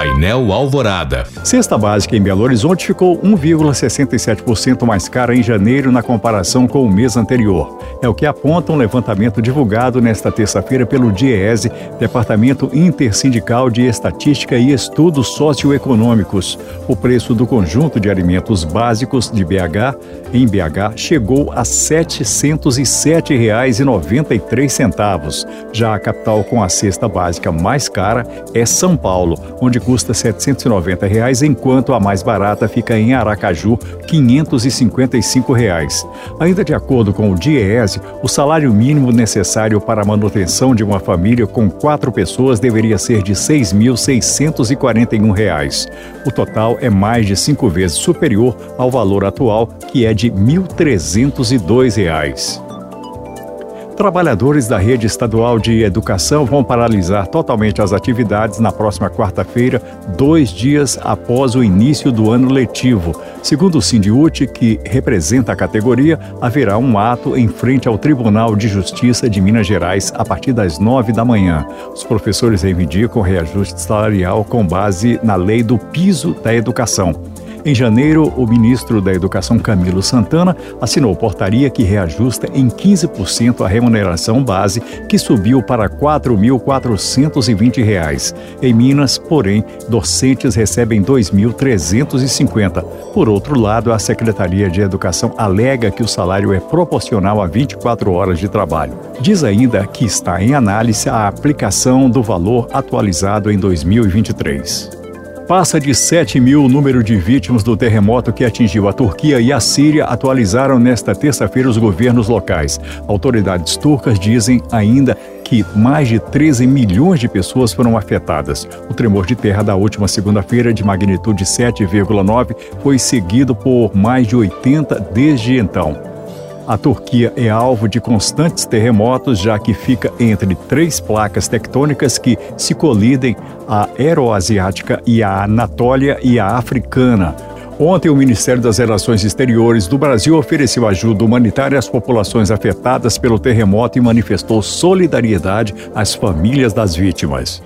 Painel Alvorada. Cesta básica em Belo Horizonte ficou 1,67% mais cara em janeiro na comparação com o mês anterior. É o que aponta um levantamento divulgado nesta terça-feira pelo DIEESE, Departamento Intersindical de Estatística e Estudos Socioeconômicos. O preço do conjunto de alimentos básicos de BH em BH chegou a R$ 707,93. Já a capital com a cesta básica mais cara é São Paulo, onde custa 790 reais, enquanto a mais barata fica em Aracaju, 555 reais. Ainda de acordo com o DIEESE, o salário mínimo necessário para a manutenção de uma família com quatro pessoas deveria ser de 6.641 reais. O total é mais de cinco vezes superior ao valor atual, que é de R$ 1.302. Trabalhadores da rede estadual de educação vão paralisar totalmente as atividades na próxima quarta-feira, dois dias após o início do ano letivo. Segundo o Sindiute, que representa a categoria, haverá um ato em frente ao Tribunal de Justiça de Minas Gerais a partir das nove da manhã. Os professores reivindicam reajuste salarial com base na lei do piso da educação. Em janeiro, o ministro da Educação Camilo Santana assinou portaria que reajusta em 15% a remuneração base, que subiu para R$ 4.420. Em Minas, porém, docentes recebem R$ 2.350. Por outro lado, a Secretaria de Educação alega que o salário é proporcional a 24 horas de trabalho. Diz ainda que está em análise a aplicação do valor atualizado em 2023 passa de 7 mil o número de vítimas do terremoto que atingiu a Turquia e a Síria, atualizaram nesta terça-feira os governos locais. Autoridades turcas dizem ainda que mais de 13 milhões de pessoas foram afetadas. O tremor de terra da última segunda-feira, de magnitude 7,9, foi seguido por mais de 80 desde então. A Turquia é alvo de constantes terremotos, já que fica entre três placas tectônicas que se colidem: a Euroasiática e a Anatólia e a Africana. Ontem, o Ministério das Relações Exteriores do Brasil ofereceu ajuda humanitária às populações afetadas pelo terremoto e manifestou solidariedade às famílias das vítimas.